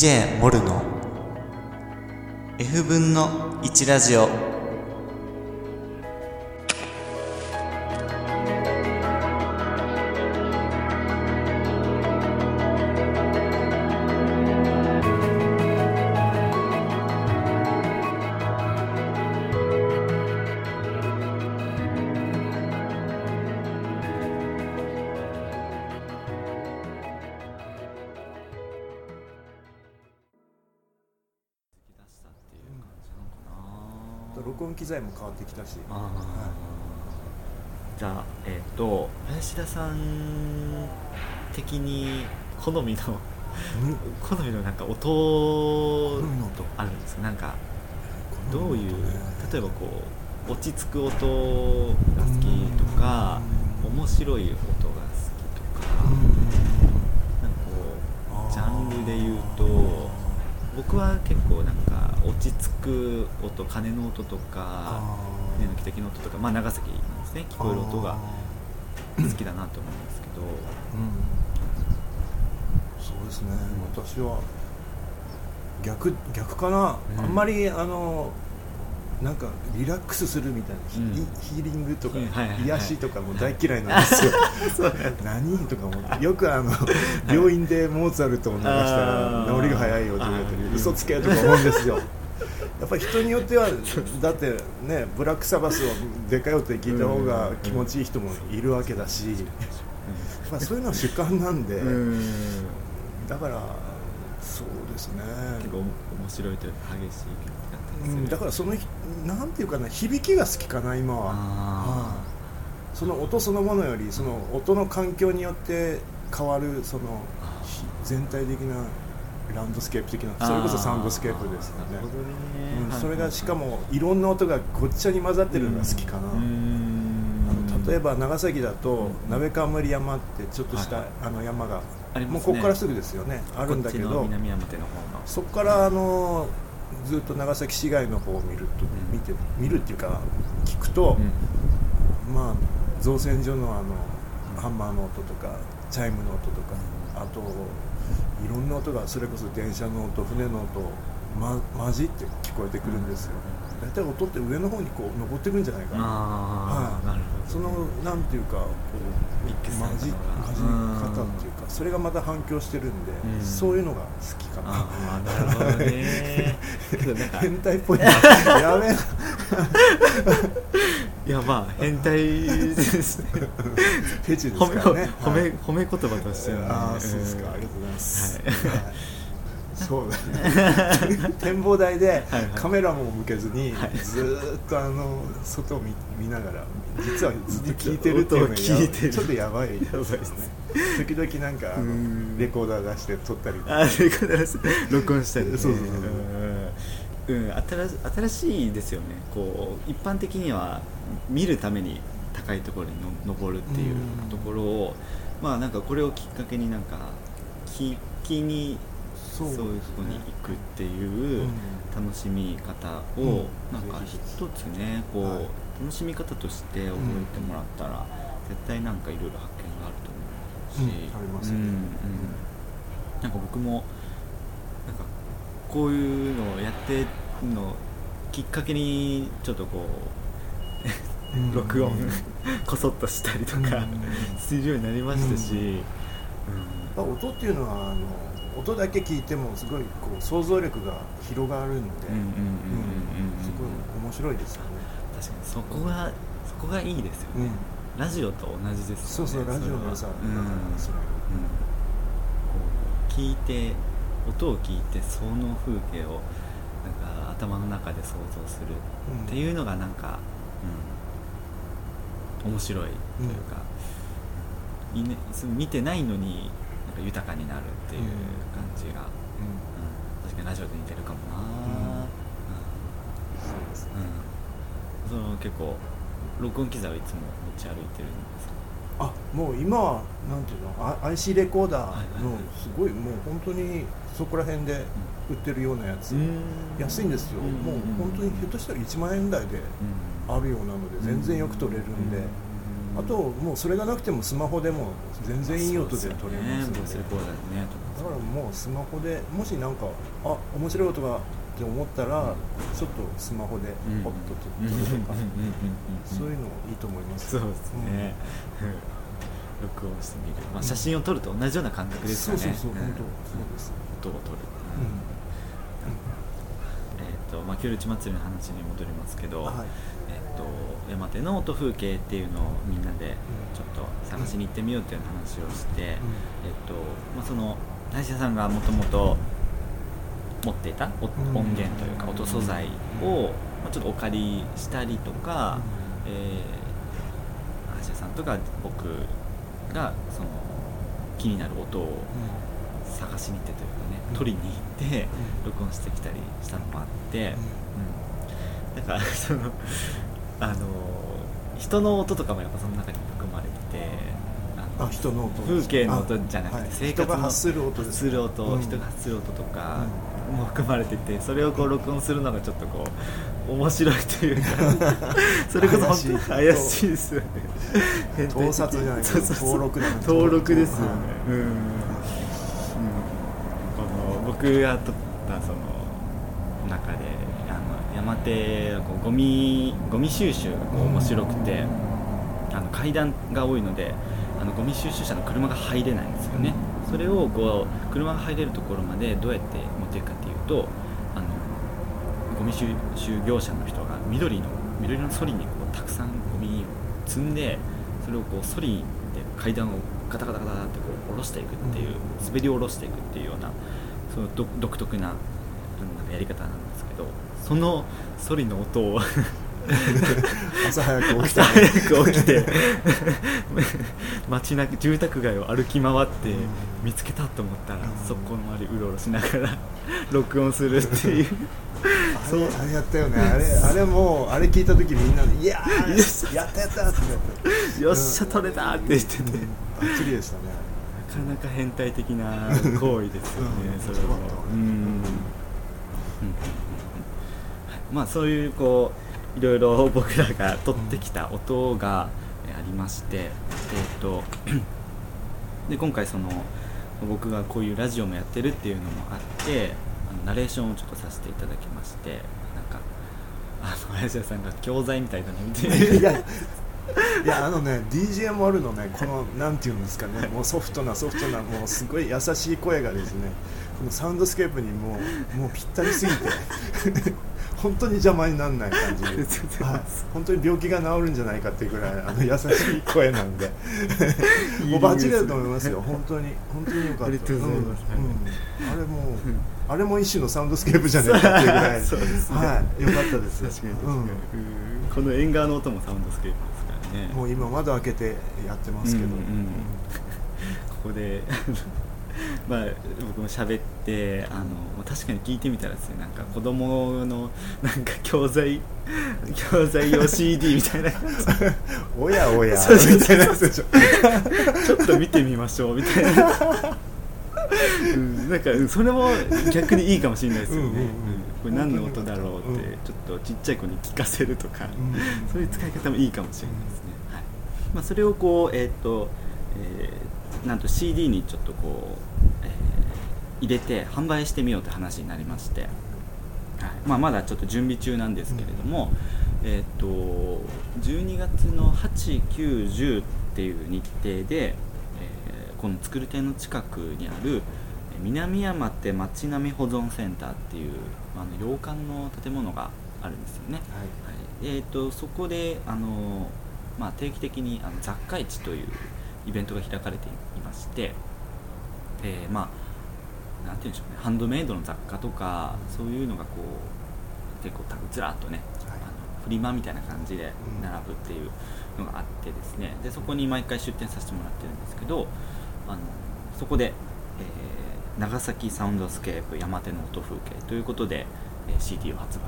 DJ モルの F 分の1ラジオ。音機材も変わってきたしじゃあえっ、と林田さん的に好みの好みのなんか音あるんですかなんかどういう例えばこう落ち着く音が好きとか面白い音が好きとかなんかこうジャンルで言うと僕は結構なんか落ち着く音鐘の音とか船の汽笛の音とか、まあ、長崎なんですね。聞こえる音が好きだなと思うんですけど。うん。そうですね。私は逆逆かな、うん。あんまりあのなんかリラックスするみたいな、ヒうん。ヒーリングとか、癒しとかも大嫌いなんですよ。何？とか思って。よくあの 病院でモーツァルトを流したら治りが早いよと言われて嘘つけとか思うんですよ。やっぱり人によってはだってねブラックサバスをでかい音で聞いた方が気持ちいい人もいるわけだし、まあ、そういうのは主観なんで、うん。だからそうですね。結構面白いというか激しいうん、だからそのひなんていうかな響きが好きかな今は、あはい。その音そのものよりその音の環境によって変わるそのひ全体的なランドスケープ的なー。それこそサウンドスケープですよね。ね、うん、それがしかもいろんな音がごっちゃに混ざってるのが好きかな、うん。あの例えば長崎だとうん。鍋冠山ってちょっとした、はい。あの山がね。もうここからすぐですよね。あるんだけど南山手の方の。そこからあのずっと長崎市街の方を見ると、うん。見て見るっていうか聞くと、うん。まあ造船所のあのハンマーの音とかチャイムの音とかあといろんな音がそれこそ電車の音船の音ま混じって聞こえてくるんですよ、大体音って上の方にこう登ってくるんじゃないかな。はい。なるほど、そのなんていうかこう混じ混じり方っていうかそれがまた反響してるんで、うん。そういうのが好きかな。ああなるほどね。変態っぽいな。やめな。いやまあ変態ですね。フェチですからね。褒めはい。褒め言葉としてはね。ああそうですか、んありがとうございます、はい。はいそうだね。展望台でカメラも向けずに、はい。ずーっとあの外を見見ながら実はずっと聞いてるっていうのがちょっとやばい。ですね。時々なんかあのうん。レコーダー出して撮ったりとか。あれこれ録音したりね。そうそうそうう。ん。うん。新し新しいですよね。こう一般的には見るために高いところにの登るっていううんところをまあなんかこれをきっかけになんか聞きにそそうういうところに行くっていううん。楽しみ方をうん。なんかぜ一ひつねこう、はい。楽しみ方として覚えてもらったら、絶対なんかいろいろ発見があると思うし、うん。ありますよね。うんうん。なんか僕もなんかこういうのをやってるのきっかけにちょっとこううん。録音こそっとしたりとかうん。するようになりましたし、うん。音っていうのはあの音だけ聞いてもすごいこう想像力が広がるんで、うんうんうんうんうんすごい面白いですよね、確かに。そこがそこがいいですよね、ラジオと同じですよね。そうそうラジオのさ、うんだからそれう聞いて音を聞いてその風景をなんか頭の中で想像するっていうのがなんか、うん。面白いというか、いね。見てないのに豊かになるっていう感じが、うん。確かにラジオと似てるかもな、うん。そうですね。うん。その結構録音機材をいつも持ち歩いてるんですか？あもう今はなんていうの？あ IC レコーダーのすごいもう本当にそこら辺で売ってるようなやつ、安いんですよ、うん。もう本当にひょっとしたら1万円台でうん。あるようなので全然よく撮れるんで、あともうそれがなくてもスマホでも全然いい音で撮れますのでね。撮だからもうスマホでもしなんかあ面白い音がって思ったら、ちょっとスマホでポッと撮ってとか、そういうのいいと思います。そうですね、録音してみる、まあ、写真を撮ると同じような感覚ですよね。そうそうそう、ん。本当そうです、音を撮る、うえっ、とまあ旧日祭りの話に戻りますけど、んはいと山手の音風景っていうのをみんなでちょっと探しに行ってみようっていう話をして、えっ、とまあその大志さんがもともと持っていた音源というか音素材を、まあ、ちょっとお借りしたりとか、えー、橋田さんとか僕がその気になる音を探しに行ってというかねうん。取りに行ってうん。録音してきたりしたのもあって、うん、だからそのあの人の音とかもやっぱその中に含まれててああ人の音風景の音じゃなくて、はい。生活の人が発する音です発する音、うん。人が発する音とかも含まれててそれをこう録音するのがちょっとこう面白いというか それこそ本当に怪怪しいですよね。盗撮じゃないけどそうそうそう。登録ですよね。はうん、うん、この僕が撮ったその中で山手のこうゴミゴミ収集がこう面白くて、あの階段が多いのであのゴミ収集車の車が入れないんですよね、それをこう車が入れるところまでどうやって持っていくかっていうとあのゴミ収集業者の人が緑の緑のソリにこうたくさんゴミを積んでそれをこうソリで階段をガタガタガタってこう下ろしていくっていう滑り下ろしていくっていうようなその独独特ななんかやり方なんですけどそのソリの音を 朝早く起き朝た早く起きて街中住宅街を歩き回ってうん見つけたと思ったら、うん。そこの周りうろうろしながら 録音するっていう。あれあれやったよね。あれあれもうあれ聞いた時みんなで「いやーやったやった!」ってやったよっしゃ取れたって言ってて、うん。バッチリでしたねなかなか変態的な行為ですよね、うん。それも。そうだったうんうん。まあそういうこういろいろ僕らが取ってきた音がありまして、えっと で今回その僕がこういうラジオもやってるっていうのもあってあのナレーションをちょっとさせていただきましてなんかあの林田さんが教材みたいだなみたいないやあのね DJMR のねこのなんていうんですかねもうソフトなソフトなもうすごい優しい声がですねサウンドスケープにもうもうぴったりすぎて 本当に邪魔にならない感じで、はい、本当に病気が治るんじゃないかっていうぐらいあの優しい声なんで。もうバッチリだと思いますよ。本当に本当によかった。ありがとうございます。うん。うん。あれもあれも一種のサウンドスケープじゃないかっていうぐらい。そうですね。はい。よかったです。確かに確かに、うん。うん。この縁側の音もサウンドスケープですからね。もう今窓開けてやってますけど、うんうん。ここで まあ僕も喋ってあの確かに聞いてみたらですねなんか子供のなんか教材教材用 CD みたいな。感 じおやおや。みたいなやつでしょちょっと見てみましょうみたいな、うん、なんかうんそれも逆にいいかもしれないですよね、うんうんうん。これ何の音だろうって、うんちょっとちっちゃい子に聞かせるとか、うん。そういう使い方もいいかもしれないですね、はい。まあ、それをこうえーっと、えーなんと CD にちょっとこう、えー入れて販売してみようって話になりまして、はい。まあ、まだちょっと準備中なんですけれども、えーっと12月の8910っていう日程で、えーこの作る店の近くにあるえー南山手町並み保存センターっていうあの洋館の建物があるんですよね、はい。えー、とそこであの、まあ、定期的にあの雑貨市というイベントが開かれていまして、えーまあなんて言うんでしょうねハンドメイドの雑貨とかそういうのがこう結構たずらっとね、はい。あのフリマみたいな感じで並ぶっていうのがあってですねでそこに毎回出店させてもらってるんですけどあのそこで、えー長崎サウンドスケープ山手の音風景ということで、えー CD を発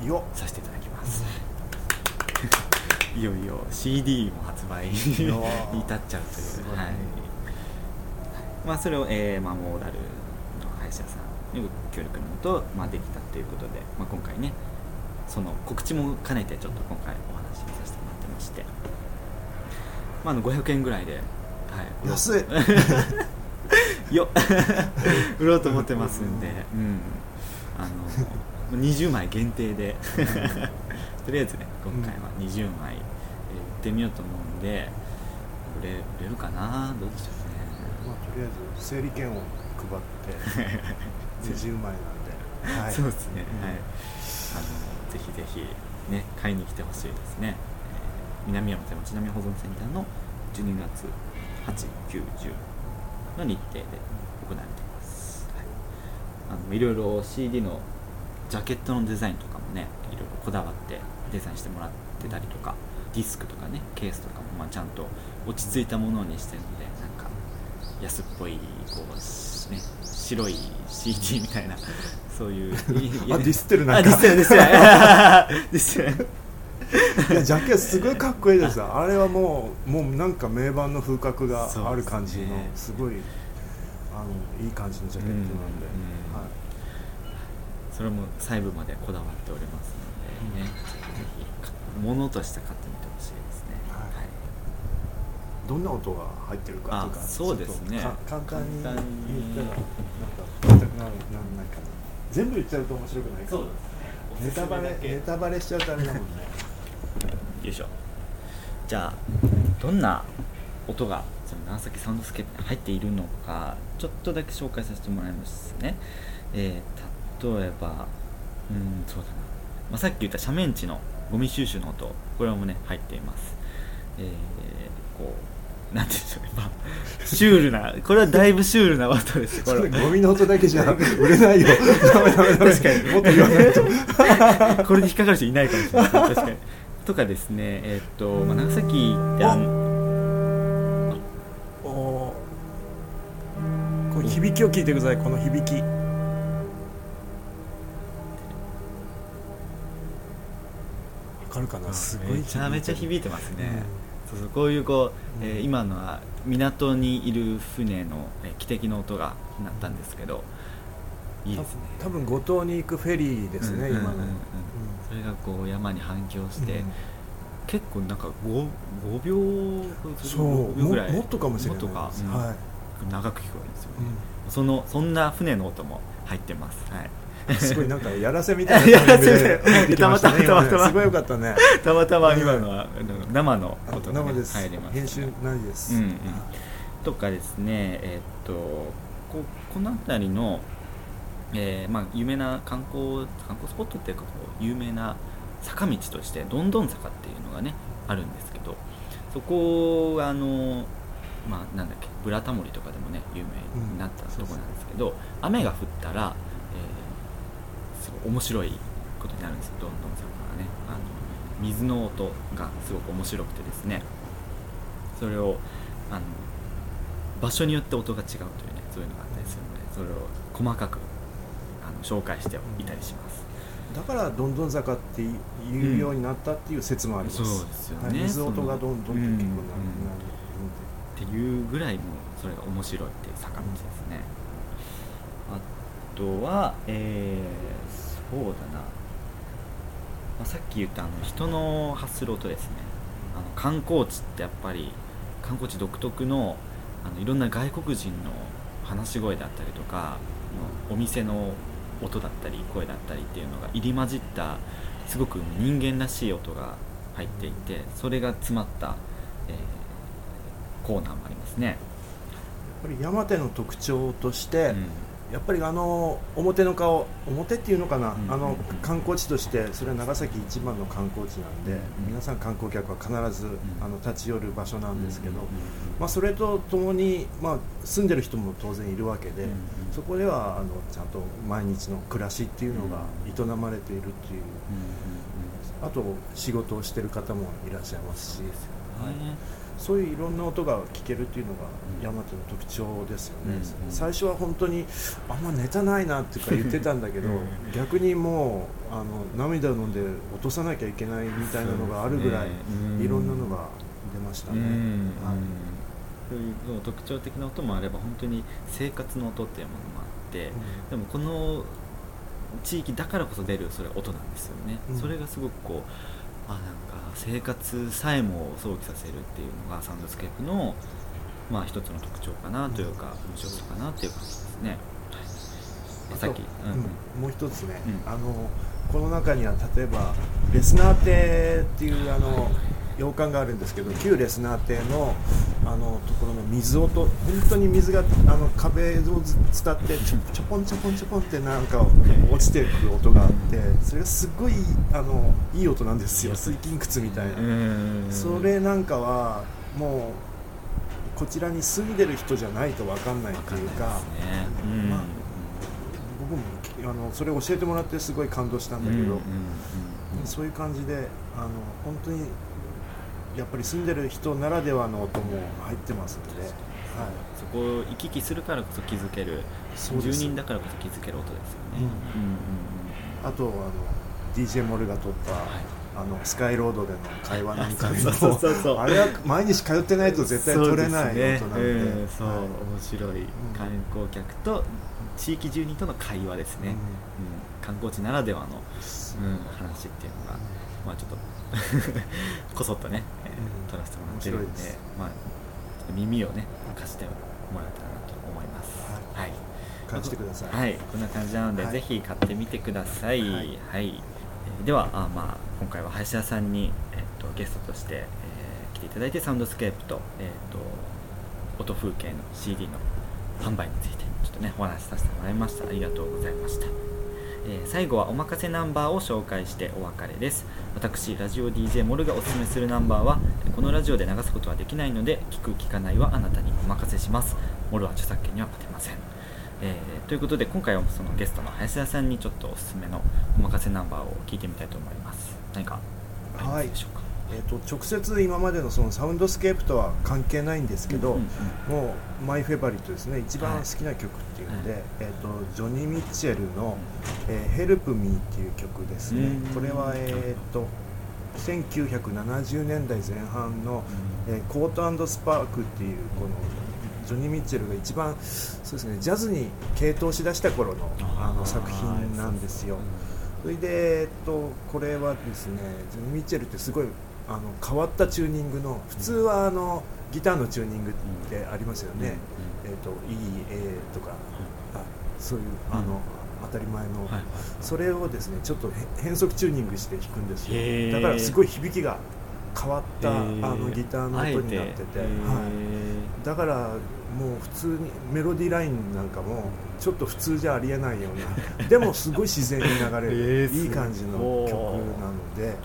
売よさせていただきます、いよいよ CD も発売に至っーちゃうという、ねはい。まあ、それを、えーまあ、モーダルの林田さんに協力のもと、まあ、できたということで、まあ、今回ねその告知も兼ねてちょっと今回お話しさせてもらってまして、まあ、あの500円ぐらいで、はい、安い。よ売ろうと思ってますんで、うん、あの20枚限定でとりあえずね今回は20枚、えー売ってみようと思うんで売れ売れるかな？どうでしょうね。まあ、とりあえず整理券を配って 20枚なんで、はい、そうですね、うん。はい。あのぜひぜひね買いに来てほしいですね、えー南山手町並保存センターの12月890の日程で行われています、はい、あのいろいろ CD のジャケットのデザインとかもねいろいろこだわってデザインしてもらってたりとかディスクとかねケースとかもまあちゃんと落ち着いたものにしてるのでなんか安っぽいこうしね白い CD みたいなそういうあディスってるなんか。あディスってるディスってる。ディスってる。いやジャケすごいかっこいいですよ。あれはもうもうなんか名盤の風格がある感じのすねすごいあのいい感じのジャケットなんで、うんうん。はい。それも細部までこだわっておりますのでね、ぜひ物として買ってみてほしいですね。はい。どんな音が入ってるかとかあそうですね。簡単に言ったらなんか言いたくなるなんないかな全部言っちゃうと面白くないから。そうですね。ネタバレネタバレしちゃうとあれだもんね。よいしょ。じゃあどんな音がその長崎サウンドスケープに入っているのかちょっとだけ紹介させてもらいますね、えー例えばうんそうだな、まあ、さっき言った斜面地のゴミ収集の音これもね入っています。えー、こうなんて言うんでしょうね、まあ、シュールなこれはだいぶシュールな音です。これゴミの音だけじゃ 売れないよ。ダメダメダメ確かに。もっと言わないと。これで引っかかる人いないかもしれない。確かに。とかですねえーっと、まあ、長崎ってあの響きを聞いてください。この響きかるかな。すごいめちゃめちゃ響いてますね、うそうそうこういうこう、えーうん今のは港にいる船の、えー汽笛の音がなったんですけどいいですね。多分五島に行くフェリーですね、今の、それがこう山に反響して、うん。結構なんか 5, 5秒そう5秒ぐらいももっとかもしれないもっとか、うん。はい、長く聞こえるんですよね、うそのそんな船の音も入ってます。はい。ん、すごいなんかやらせみたいな タイミングで入ってきましたねたまたまたまたま。すごいよかったね。たまたま今のは、生のあ音が、ね、生です、入りました、編集ないです、うんうん。とかですねえーっとここの辺りの、えーまあ、有名な観光観光スポットっていうかこう有名な坂道としてどんどん坂っていうのがねあるんですけどそこがあのまあなんだっけブラタモリとかでもね有名になったところなんですけど、雨が降ったら、えーすごい面白いことになるんですよどんどん坂がね。あの水の音がすごく面白くてですね。それをあの場所によって音が違うというねそういうのがあったりするのでそれを細かくあの紹介していたりします、だからどんどん坂って言うようになったっていう説もあります、そうですよね。はい水音がどんどんと結構なるうんうんっていうぐらいもそれが面白いっていう坂道ですね、あとはえー、そうだな、まあ、さっき言ったあの人の発する音ですねあの観光地ってやっぱり観光地独特のあのいろんな外国人の話し声だったりとかお店の音だったり声だったりっていうのが入り混じったすごく人間らしい音が入っていてそれが詰まった、えーコーナーもありますね、やっぱり山手の特徴として、うんやっぱりあの表の顔表っていうのかな、うん。あの観光地としてそれは長崎一番の観光地なんで、うん。皆さん観光客は必ず、ん。あの立ち寄る場所なんですけど、まあ、それとともに、まあ、住んでる人も当然いるわけで、そこではあのちゃんと毎日の暮らしっていうのが営まれているっていう、あと仕事をしてる方もいらっしゃいますし。はい。ねそういういろんな音が聞けるっていうのがうん。山手の特徴ですよね、うんうん。最初は本当にあんまネタないなっていうか言ってたんだけど、うん。逆にもうあの涙を飲んで落とさなきゃいけないみたいなのがあるぐらい、ねいろんなのが出ましたね、うん。はい。そういう特徴的な音もあれば本当に生活の音っていうものもあって、でもこの地域だからこそ出るそれ音なんですよね、うん。それがすごくこうあなんか生活さえも想起させるっていうのがサウンドスケープのまあ一つの特徴かなというか面白さかなという感じですね、はい、さっき、うん。もう一つね、うん。あのこの中には例えばレスナー亭っていうあの洋館があるんですけど旧レスナー亭のあのところの水音本当に水があの壁を伝ってちょちょぽんちょぽんちょぽんってなんか落ちてくる音があってそれがすごいあのいい音なんですよ。水筋窟みたいな。うん。それなんかはもうこちらに住んでる人じゃないと分かんないっていうかまあ僕もあのそれ教えてもらってすごい感動したんだけど、そういう感じであの本当にやっぱり住んでる人ならではの音も入ってますので、はい、そこを行き来するからこそ気づける。住人だからこそ気づける音ですよね、うん。うんうんあとあの DJ モルが撮った、はい。あのスカイロードでの会話なんかに そうそうそうそう。もあれは毎日通ってないと絶対撮れない音なんで。そうね。うんそう、はい。面白い観光客と地域住人との会話ですね、うん。観光地ならではの、うん、話っていうのが、まあちょっと こそっとね、えーうん撮らせてもらってるんでです。まあ耳をね貸してもらえたらなと思います。はい、返してください、はい、こんな感じなので、はい。ぜひ買ってみてください。ははいい、えーではあ、まあ、今回は林田さんに、えっとゲストとして、えー来ていただいてサウンドスケープと,、えっと音風景の CD の販売についてちょっとねお話しさせてもらいました。ありがとうございました、えー最後はおまかせナンバーを紹介してお別れです。私ラジオ DJ モルがおすすめするナンバーはえこのラジオで流すことはできないので聞く聞かないはあなたにお任せします。モルは著作権には勝てません。えーということで今回はそのゲストの林田さんにちょっとおすすめのおまかせナンバーを聞いてみたいと思います。何かありますでしょうか、えー、と直接今までのそのサウンドスケープとは関係ないんですけど、うんうんもう my favorite ですね。一番好きな曲っていうので、はい。えー、とジョニー・ミッチェルの「えー、Help Me」っていう曲ですね、うん。これは、えー、と1970年代前半の、えー Court and Spark っていうこのジョニー・ミッチェルが一番そうですねジャズに傾倒しだした頃のあの作品なんですよ。それで、えっと、これはですねジョニー・ミッチェルってすごいあの変わったチューニングの普通はあのギターのチューニングってありますよね、えっと EA とか、あそういうあの、うん当たり前の、はいはい。それをですねちょっとへ変則チューニングして弾くんですよ。だからすごい響きが変わったあのギターの音になってて、はい、だからもう普通にメロディーラインなんかもちょっと普通じゃありえないようなでもすごい自然に流れる、い。い感じの曲なので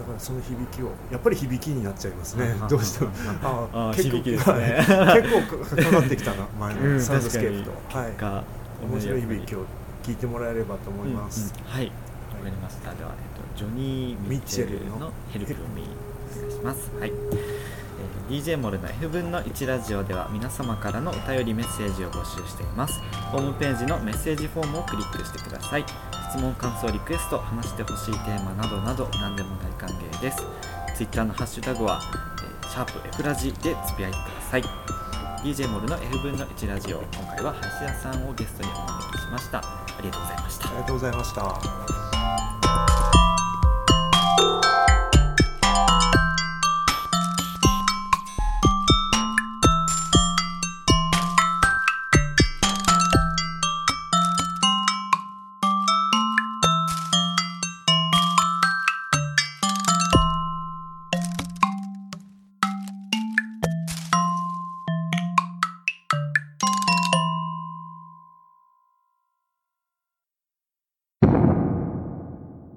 だからその響きをやっぱり響きになっちゃいますね。あ どうしても。ああ結構響きですね。はい。結構かかかってきたな前 うんのサウンドスケープと、はい、が面白い響きを聞いてもらえればと思います、うんうんはい。わかりました。では、えっと、ジョニー・ミッチェルの「 Help Me」お願いします。はい、えー DJ モルの F 分の1ラジオでは皆様からのお便りメッセージを募集しています。ホームページのメッセージフォームをクリックしてください質問感想リクエスト話してほしいテーマなどなど何でも大歓迎です。Twitter のハッシュタグは、えシャープ F ラジでつぶやいてください。DJ モルの F 分の1ラジオ今回は橋田さんをゲストにお招きしました。ありがとうございました。ありがとうございました。